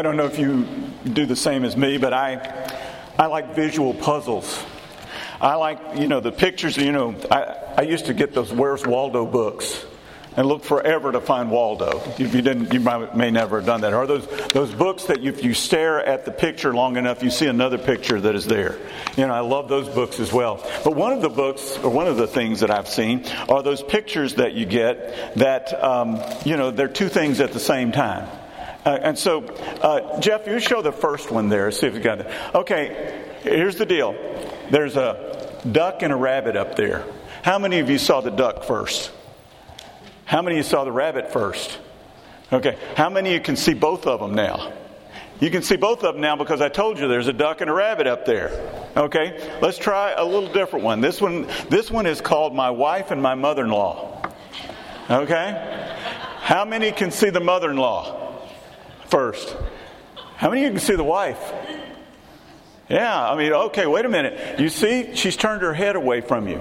I don't know if you do the same as me, but I, I like visual puzzles. I like, you know, the pictures, you know, I, I used to get those Where's Waldo books and look forever to find Waldo. If you didn't, you might, may never have done that. Or those those books that if you stare at the picture long enough, you see another picture that is there. You know, I love those books as well. But one of the books, or one of the things that I've seen, are those pictures that you get that um, you know they're two things at the same time. Uh, and so, uh, Jeff, you show the first one there. See if you got it. Okay, here's the deal. There's a duck and a rabbit up there. How many of you saw the duck first? How many of you saw the rabbit first? Okay. How many of you can see both of them now? You can see both of them now because I told you there's a duck and a rabbit up there. Okay? Let's try a little different one. This one this one is called My Wife and My Mother-in-Law. Okay? How many can see the mother-in-law first? How many of you can see the wife? Yeah, I mean, okay, wait a minute. You see, she's turned her head away from you.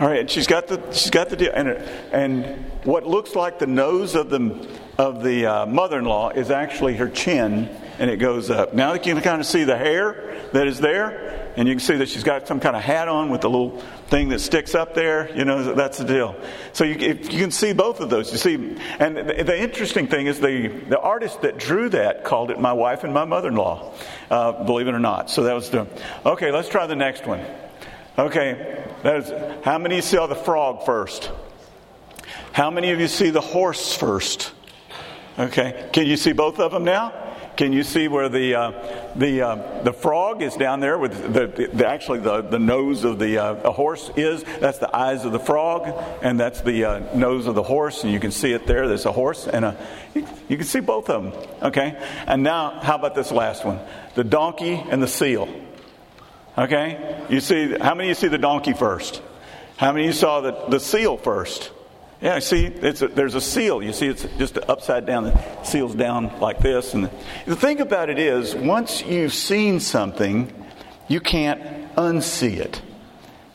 All right, and she's got the she's got the deal, and and what looks like the nose of the of the uh, mother-in-law is actually her chin, and it goes up. Now that you can kind of see the hair that is there, and you can see that she's got some kind of hat on with a little thing that sticks up there. You know that's the deal. So you, you can see both of those. You see, and the, the, interesting thing is the the artist that drew that called it "My Wife and My Mother-in-Law," uh, believe it or not. So that was the okay. Let's try the next one. Okay, that is, how many saw the frog first? How many of you see the horse first? Okay, can you see both of them now? Can you see where the uh, the uh, the frog is down there with the, the actually the, the nose of the uh, a horse is? That's the eyes of the frog, and that's the uh, nose of the horse, and you can see it there. There's a horse and a. You, you can see both of them. Okay, and now how about this last one? The donkey and the seal. Okay? You see, how many of you see the donkey first? How many of you saw the, the seal first? Yeah, see, a, there's a seal. You see, it's just upside down. The seal's down like this. And the, the thing about it is, once you've seen something, you can't unsee it.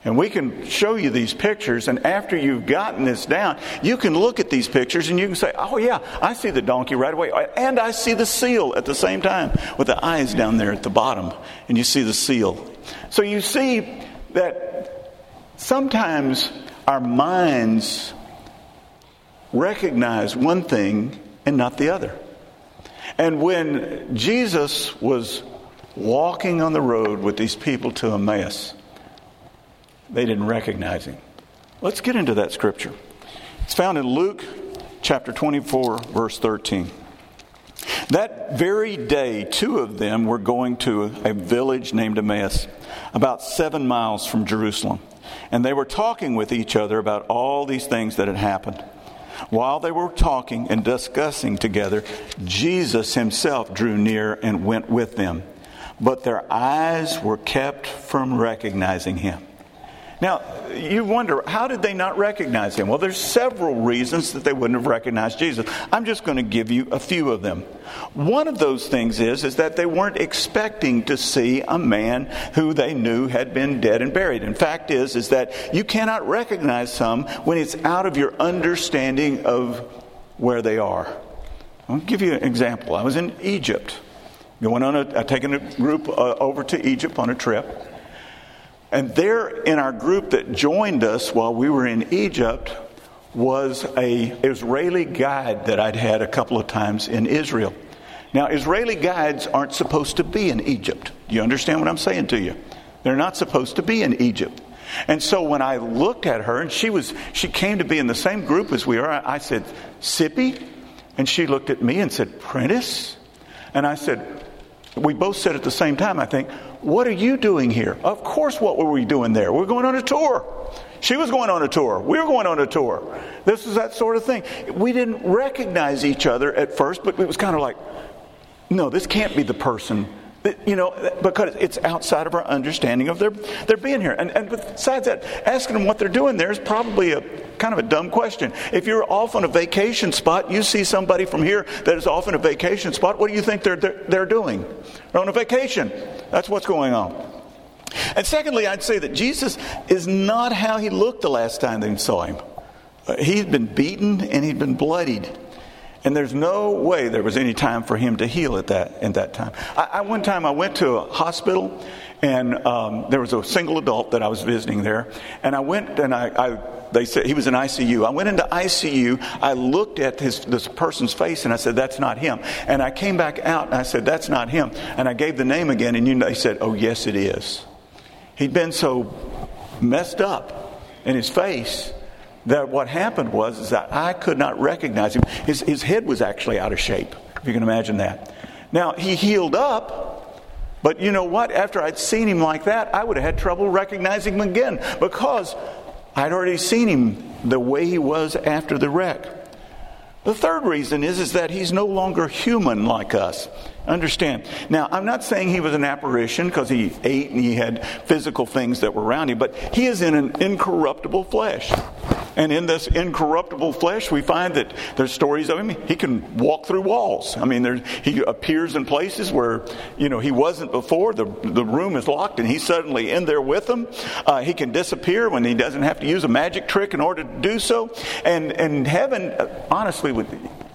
And we can show you these pictures, and after you've gotten this down, you can look at these pictures and you can say, Oh, yeah, I see the donkey right away. And I see the seal at the same time with the eyes down there at the bottom. And you see the seal. So you see that sometimes our minds recognize one thing and not the other. And when Jesus was walking on the road with these people to Emmaus, they didn't recognize him. Let's get into that scripture. It's found in Luke chapter 24, verse 13. That very day, two of them were going to a village named Emmaus, about seven miles from Jerusalem. And they were talking with each other about all these things that had happened. While they were talking and discussing together, Jesus himself drew near and went with them. But their eyes were kept from recognizing him. Now, you wonder, how did they not recognize him? Well, there's several reasons that they wouldn't have recognized Jesus. I'm just going to give you a few of them. One of those things is, is that they weren't expecting to see a man who they knew had been dead and buried. In fact is, is that you cannot recognize some when it's out of your understanding of where they are. I'll give you an example. I was in Egypt. Going on a, taking a group uh, over to Egypt on a trip. And there in our group that joined us while we were in Egypt was a Israeli guide that I'd had a couple of times in Israel. Now, Israeli guides aren't supposed to be in Egypt. Do you understand what I'm saying to you? They're not supposed to be in Egypt. And so when I looked at her and she was she came to be in the same group as we are, I said, Sippy? And she looked at me and said, Prentice? And I said, we both said at the same time, I think, what are you doing here? Of course, what were we doing there? We're going on a tour. She was going on a tour. We were going on a tour. This is that sort of thing. We didn't recognize each other at first, but it was kind of like, no, this can't be the person you know, because it's outside of our understanding of their, their being here. And, and besides that, asking them what they're doing there is probably a kind of a dumb question. If you're off on a vacation spot, you see somebody from here that is off on a vacation spot, what do you think they're, they're, they're doing? They're on a vacation. That's what's going on. And secondly, I'd say that Jesus is not how he looked the last time they saw him. Uh, he'd been beaten and he'd been bloodied. And there's no way there was any time for him to heal at that in that time. I, I one time I went to a hospital, and um, there was a single adult that I was visiting there, and I went and I, I they said he was in ICU. I went into ICU. I looked at his, this person's face and I said, "That's not him." And I came back out and I said, "That's not him." And I gave the name again, and you know, they said, "Oh, yes, it is." He'd been so messed up in his face that what happened was is that I could not recognize him. His, his head was actually out of shape, if you can imagine that. Now, he healed up, but you know what? After I'd seen him like that, I would have had trouble recognizing him again because I'd already seen him the way he was after the wreck. The third reason is, is that he's no longer human like us. Understand. Now, I'm not saying he was an apparition because he ate and he had physical things that were around him, but he is in an incorruptible flesh. And in this incorruptible flesh, we find that there's stories of him. He can walk through walls. I mean, he appears in places where, you know, he wasn't before. The, the room is locked and he's suddenly in there with them. Uh, he can disappear when he doesn't have to use a magic trick in order to do so. And, and heaven, honestly,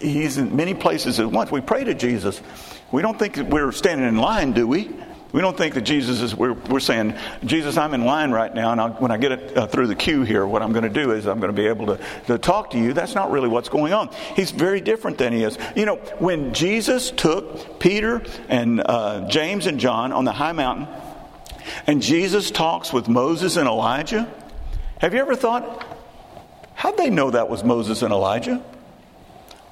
he's in many places at once. We pray to Jesus. We don't think we're standing in line, do we? We don't think that Jesus is, we're, we're saying, Jesus, I'm in line right now, and I'll, when I get it uh, through the queue here, what I'm going to do is I'm going to be able to, to talk to you. That's not really what's going on. He's very different than he is. You know, when Jesus took Peter and uh, James and John on the high mountain, and Jesus talks with Moses and Elijah, have you ever thought, how'd they know that was Moses and Elijah?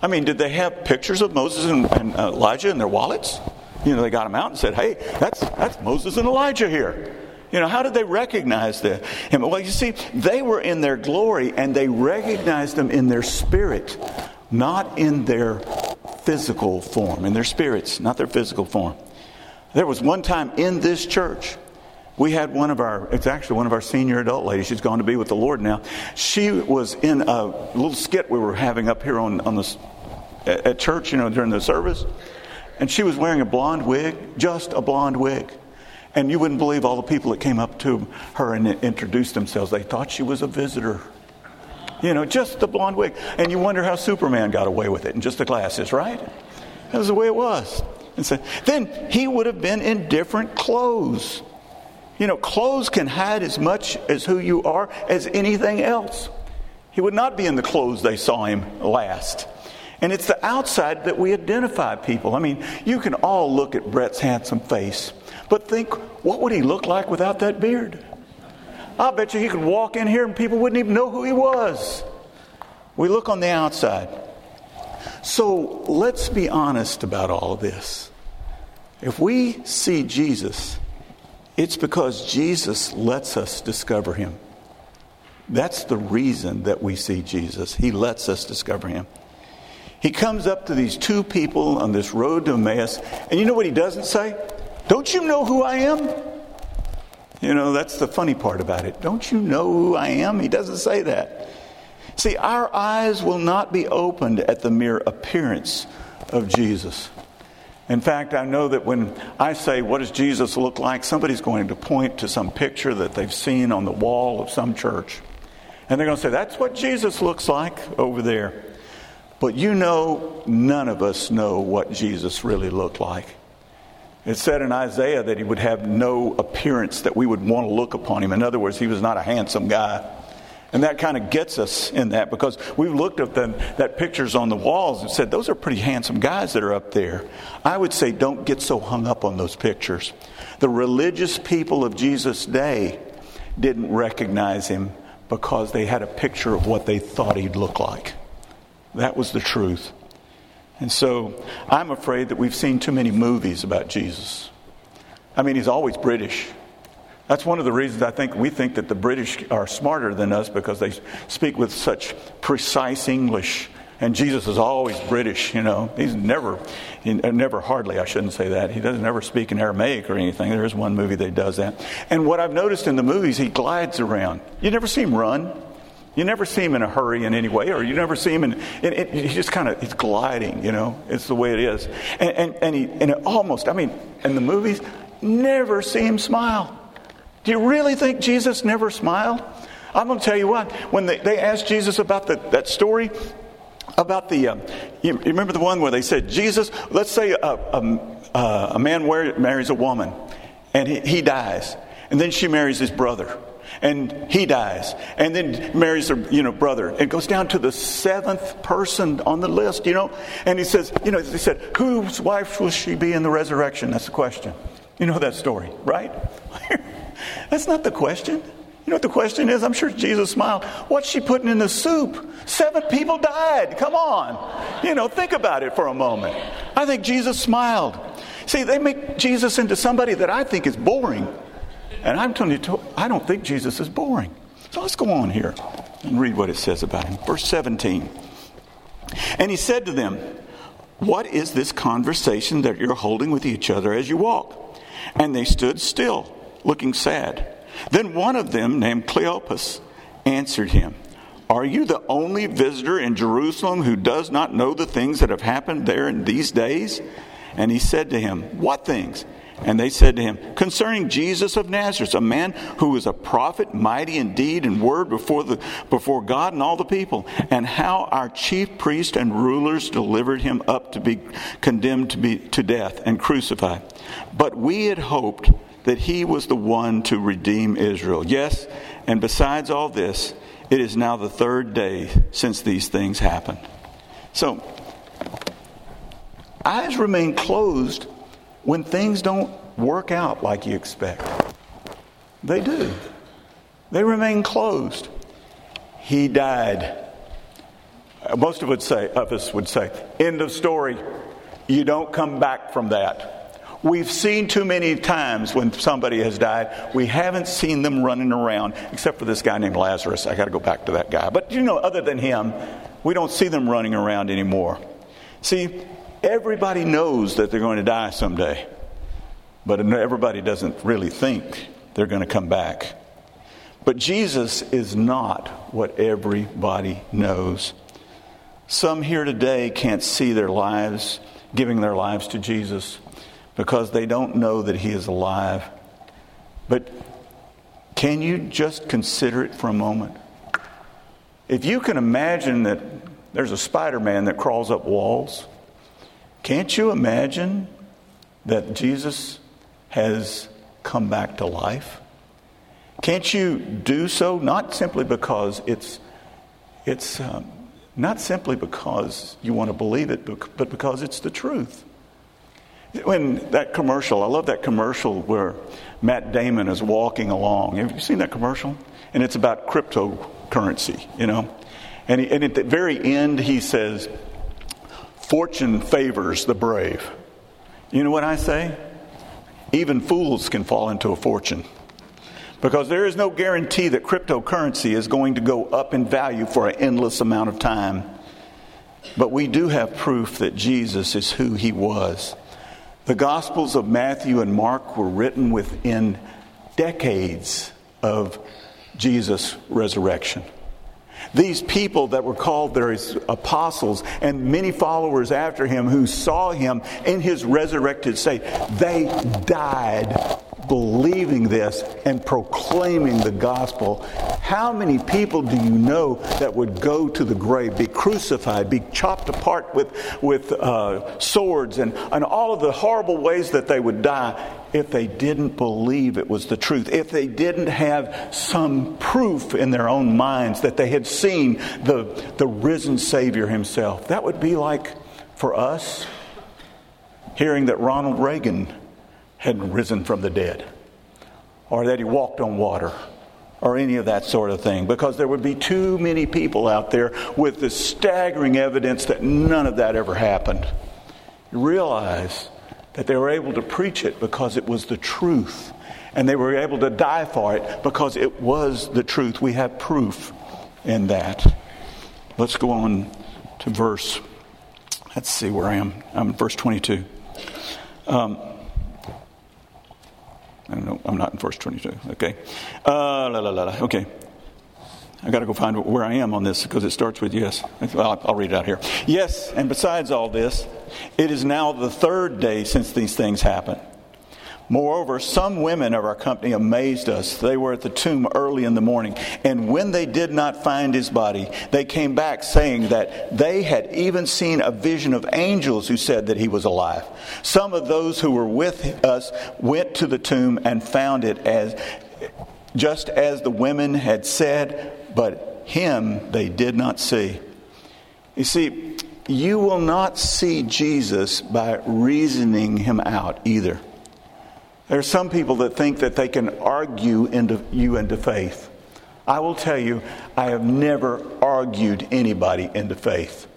I mean, did they have pictures of Moses and, and Elijah in their wallets? You know, they got him out and said, hey, that's, that's Moses and Elijah here. You know, how did they recognize him? Well, you see, they were in their glory and they recognized them in their spirit, not in their physical form, in their spirits, not their physical form. There was one time in this church, we had one of our, it's actually one of our senior adult ladies. She's gone to be with the Lord now. She was in a little skit we were having up here on, on the, at church, you know, during the service. And she was wearing a blonde wig, just a blonde wig. And you wouldn't believe all the people that came up to her and introduced themselves. They thought she was a visitor. You know, just the blonde wig. And you wonder how Superman got away with it and just the glasses, right? That was the way it was. And so, then he would have been in different clothes. You know, clothes can hide as much as who you are as anything else. He would not be in the clothes they saw him last. And it's the outside that we identify people. I mean, you can all look at Brett's handsome face, but think, what would he look like without that beard? I bet you he could walk in here and people wouldn't even know who he was. We look on the outside. So let's be honest about all of this. If we see Jesus, it's because Jesus lets us discover him. That's the reason that we see Jesus. He lets us discover him. He comes up to these two people on this road to Emmaus, and you know what he doesn't say? Don't you know who I am? You know, that's the funny part about it. Don't you know who I am? He doesn't say that. See, our eyes will not be opened at the mere appearance of Jesus. In fact, I know that when I say, What does Jesus look like? somebody's going to point to some picture that they've seen on the wall of some church. And they're going to say, That's what Jesus looks like over there. But you know, none of us know what Jesus really looked like. It said in Isaiah that he would have no appearance that we would want to look upon him. In other words, he was not a handsome guy. And that kind of gets us in that because we've looked at the, that pictures on the walls and said, those are pretty handsome guys that are up there. I would say, don't get so hung up on those pictures. The religious people of Jesus' day didn't recognize him because they had a picture of what they thought he'd look like. That was the truth. And so I'm afraid that we've seen too many movies about Jesus. I mean, he's always British. That's one of the reasons I think we think that the British are smarter than us because they speak with such precise English. And Jesus is always British, you know. He's never, uh, never hardly, I shouldn't say that. He doesn't ever speak in Aramaic or anything. There is one movie that does that. And what I've noticed in the movies, he glides around. You never see him run. You never see him in a hurry in any way, or you never see him in, it, it, he's just kind of, he's gliding, you know, it's the way it is. And, and, and, he, and it almost, I mean, in the movies, never see him smile. Do you really think Jesus never smiled? I'm going to tell you what, when they, they asked Jesus about the, that story about the, uh, you, you, remember the one where they said, Jesus, let's say a, a, a man marries a woman and he, he dies, and then she marries his brother and he dies and then marries her you know brother and goes down to the seventh person on the list you know and he says you know he said whose wife will she be in the resurrection that's the question you know that story right that's not the question you know what the question is? I'm sure Jesus smiled. What's she putting in the soup? Seven people died. Come on. You know, think about it for a moment. I think Jesus smiled. See, they make Jesus into somebody that I think is boring. And I'm telling you, I don't think Jesus is boring. So let's go on here and read what it says about him. Verse 17. And he said to them, What is this conversation that you're holding with each other as you walk? And they stood still, looking sad. Then one of them, named Cleopas, answered him, Are you the only visitor in Jerusalem who does not know the things that have happened there in these days? And he said to him, What things? And they said to him, Concerning Jesus of Nazareth, a man who was a prophet, mighty indeed in deed and word before, the, before God and all the people, and how our chief priests and rulers delivered him up to be condemned to, be, to death and crucified. But we had hoped that he was the one to redeem Israel. Yes, and besides all this, it is now the third day since these things happened. So, eyes remain closed when things don't work out like you expect. They do. They remain closed. He died. Most of, would say, of us would say, end of story. You don't come back from that. We've seen too many times when somebody has died, we haven't seen them running around, except for this guy named Lazarus. I got to go back to that guy. But you know, other than him, we don't see them running around anymore. See, everybody knows that they're going to die someday, but everybody doesn't really think they're going to come back. But Jesus is not what everybody knows. Some here today can't see their lives giving their lives to Jesus because they don't know that He is alive. But can you just consider it for a moment? If you can imagine that there's a Spider Man that crawls up walls, can't you imagine that Jesus has come back to life? Can't you do so not simply because it's, it's um, not simply because you want to believe it, but because it's the truth? When that commercial, I love that commercial where Matt Damon is walking along. Have you seen that commercial? And it's about cryptocurrency, you know? And, he, and at the very end, he says, Fortune favors the brave. You know what I say? Even fools can fall into a fortune. Because there is no guarantee that cryptocurrency is going to go up in value for an endless amount of time. But we do have proof that Jesus is who he was. The Gospels of Matthew and Mark were written within decades of Jesus' resurrection. These people that were called their apostles and many followers after him who saw him in his resurrected state, they died believing this and proclaiming the gospel. How many people do you know that would go to the grave, be crucified, be chopped apart with, with uh, swords, and, and all of the horrible ways that they would die if they didn't believe it was the truth, if they didn't have some proof in their own minds that they had seen the, the risen Savior himself? That would be like for us hearing that Ronald Reagan had risen from the dead, or that he walked on water, or any of that sort of thing, because there would be too many people out there with the staggering evidence that none of that ever happened. You realize that they were able to preach it because it was the truth, and they were able to die for it because it was the truth. We have proof in that. Let's go on to verse. Let's see where I am. I'm in verse 22. Um, I don't know. I'm not in verse 22. Okay. Uh, la, la, la, la. Okay. I got to go find where I am on this because it starts with yes. Well, I'll read it out here. Yes, and besides all this, it is now the third day since these things happened. Moreover, some women of our company amazed us. They were at the tomb early in the morning, and when they did not find his body, they came back saying that they had even seen a vision of angels who said that he was alive. Some of those who were with us went to the tomb and found it as just as the women had said, but him they did not see. You see, you will not see Jesus by reasoning him out either. There are some people that think that they can argue into you into faith. I will tell you, I have never argued anybody into faith.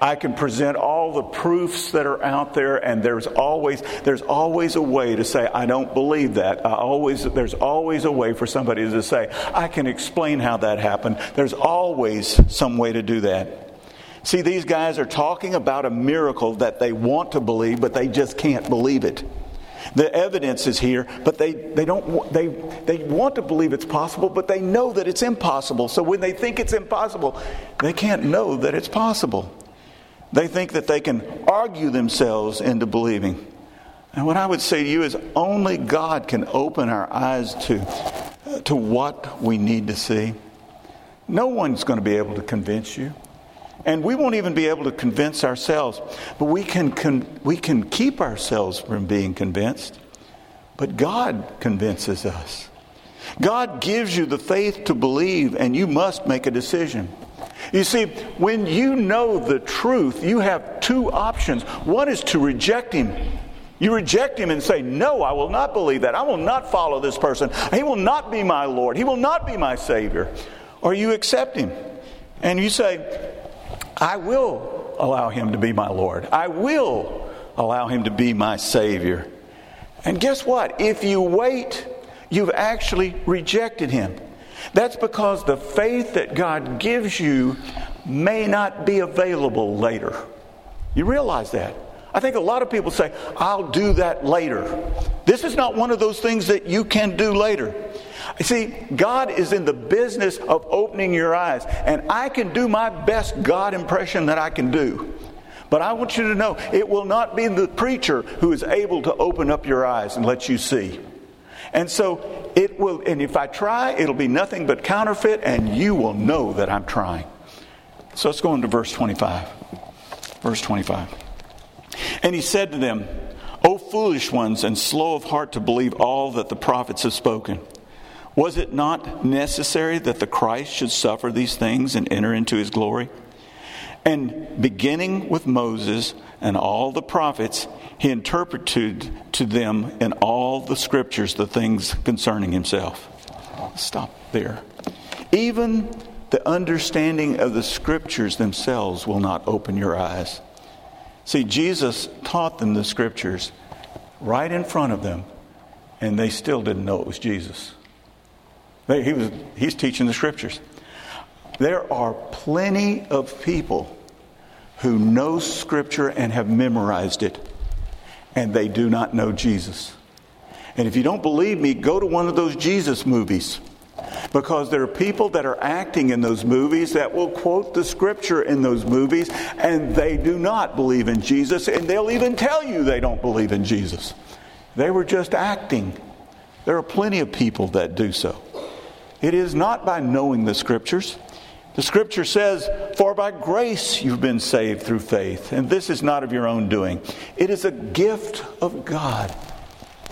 I can present all the proofs that are out there, and there's always there's always a way to say I don't believe that. I always there's always a way for somebody to say I can explain how that happened. There's always some way to do that. See, these guys are talking about a miracle that they want to believe, but they just can't believe it. The evidence is here, but they, they don't they they want to believe it's possible, but they know that it's impossible. So when they think it's impossible, they can't know that it's possible. They think that they can argue themselves into believing. And what I would say to you is only God can open our eyes to, to what we need to see. No one's going to be able to convince you. And we won't even be able to convince ourselves, but we can, con- we can keep ourselves from being convinced. But God convinces us. God gives you the faith to believe, and you must make a decision. You see, when you know the truth, you have two options. One is to reject Him. You reject Him and say, No, I will not believe that. I will not follow this person. He will not be my Lord. He will not be my Savior. Or you accept Him and you say, I will allow him to be my Lord. I will allow him to be my Savior. And guess what? If you wait, you've actually rejected him. That's because the faith that God gives you may not be available later. You realize that? I think a lot of people say, I'll do that later. This is not one of those things that you can do later. You see, God is in the business of opening your eyes, and I can do my best God impression that I can do. But I want you to know it will not be the preacher who is able to open up your eyes and let you see. And so it will, and if I try, it'll be nothing but counterfeit, and you will know that I'm trying. So let's go into verse 25. Verse 25. And he said to them, O foolish ones, and slow of heart to believe all that the prophets have spoken. Was it not necessary that the Christ should suffer these things and enter into his glory? And beginning with Moses and all the prophets, he interpreted to them in all the scriptures the things concerning himself. Stop there. Even the understanding of the scriptures themselves will not open your eyes. See, Jesus taught them the scriptures right in front of them, and they still didn't know it was Jesus. He was, he's teaching the scriptures. There are plenty of people who know scripture and have memorized it, and they do not know Jesus. And if you don't believe me, go to one of those Jesus movies. Because there are people that are acting in those movies that will quote the scripture in those movies, and they do not believe in Jesus, and they'll even tell you they don't believe in Jesus. They were just acting. There are plenty of people that do so. It is not by knowing the scriptures. The scripture says, For by grace you've been saved through faith, and this is not of your own doing. It is a gift of God.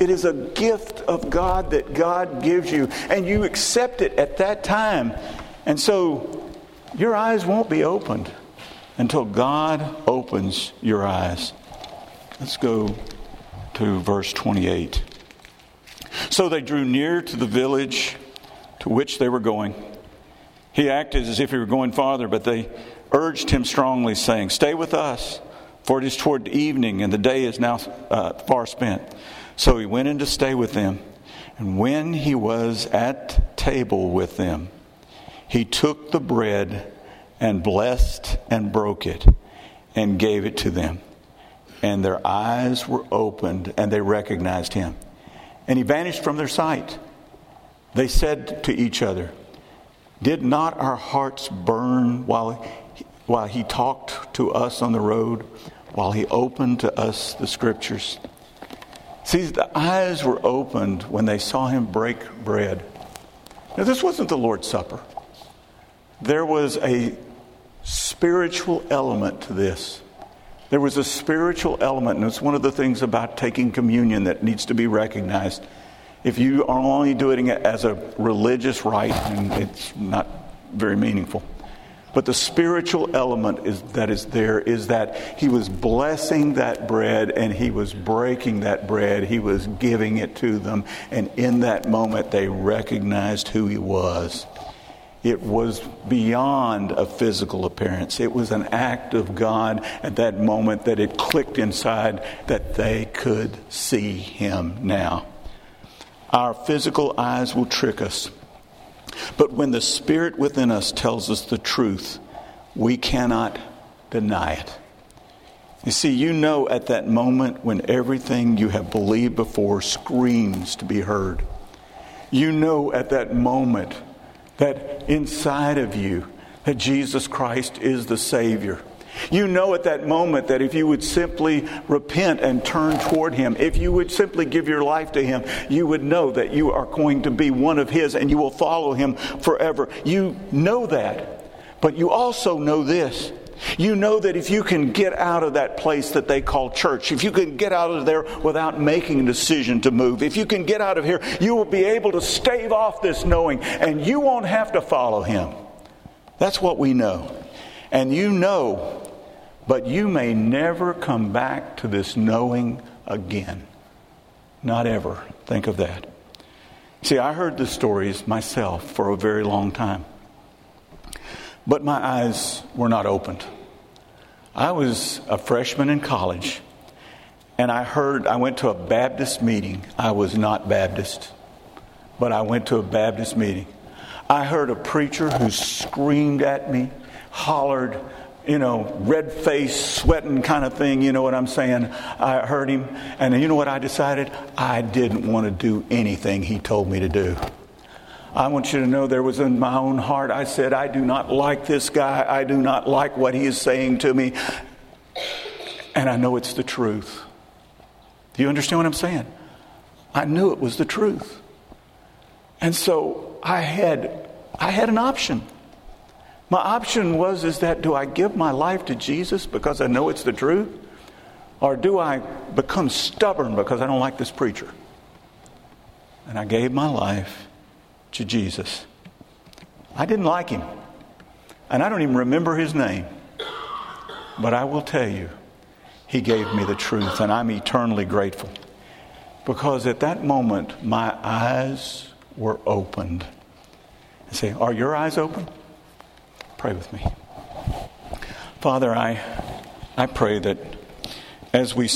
It is a gift of God that God gives you, and you accept it at that time. And so your eyes won't be opened until God opens your eyes. Let's go to verse 28. So they drew near to the village to which they were going. He acted as if he were going farther, but they urged him strongly, saying, Stay with us, for it is toward evening, and the day is now uh, far spent. So he went in to stay with them. And when he was at table with them, he took the bread and blessed and broke it and gave it to them. And their eyes were opened and they recognized him. And he vanished from their sight. They said to each other, Did not our hearts burn while while he talked to us on the road, while he opened to us the scriptures? See, the eyes were opened when they saw him break bread. Now, this wasn't the Lord's Supper. There was a spiritual element to this. There was a spiritual element, and it's one of the things about taking communion that needs to be recognized. If you are only doing it as a religious rite, and it's not very meaningful. But the spiritual element is, that is there is that he was blessing that bread and he was breaking that bread. He was giving it to them. And in that moment, they recognized who he was. It was beyond a physical appearance. It was an act of God at that moment that it clicked inside that they could see Him now. Our physical eyes will trick us, but when the Spirit within us tells us the truth, we cannot deny it. You see, you know at that moment when everything you have believed before screams to be heard. You know at that moment that inside of you that Jesus Christ is the Savior. You know at that moment that if you would simply repent and turn toward Him, if you would simply give your life to Him, you would know that you are going to be one of His and you will follow Him forever. You know that. But you also know this you know that if you can get out of that place that they call church, if you can get out of there without making a decision to move, if you can get out of here, you will be able to stave off this knowing and you won't have to follow him. That's what we know. And you know, but you may never come back to this knowing again. Not ever. Think of that. See, I heard the stories myself for a very long time. But my eyes were not opened. I was a freshman in college, and I heard, I went to a Baptist meeting. I was not Baptist, but I went to a Baptist meeting. I heard a preacher who screamed at me, hollered, you know, red face, sweating kind of thing, you know what I'm saying? I heard him, and you know what I decided? I didn't want to do anything he told me to do. I want you to know there was in my own heart, I said, I do not like this guy. I do not like what he is saying to me. And I know it's the truth. Do you understand what I'm saying? I knew it was the truth. And so I had I had an option. My option was is that do I give my life to Jesus because I know it's the truth? Or do I become stubborn because I don't like this preacher? And I gave my life to Jesus. I didn't like him, and I don't even remember his name. But I will tell you, he gave me the truth, and I'm eternally grateful. Because at that moment, my eyes were opened. I say, Are your eyes open? Pray with me. Father, I, I pray that as we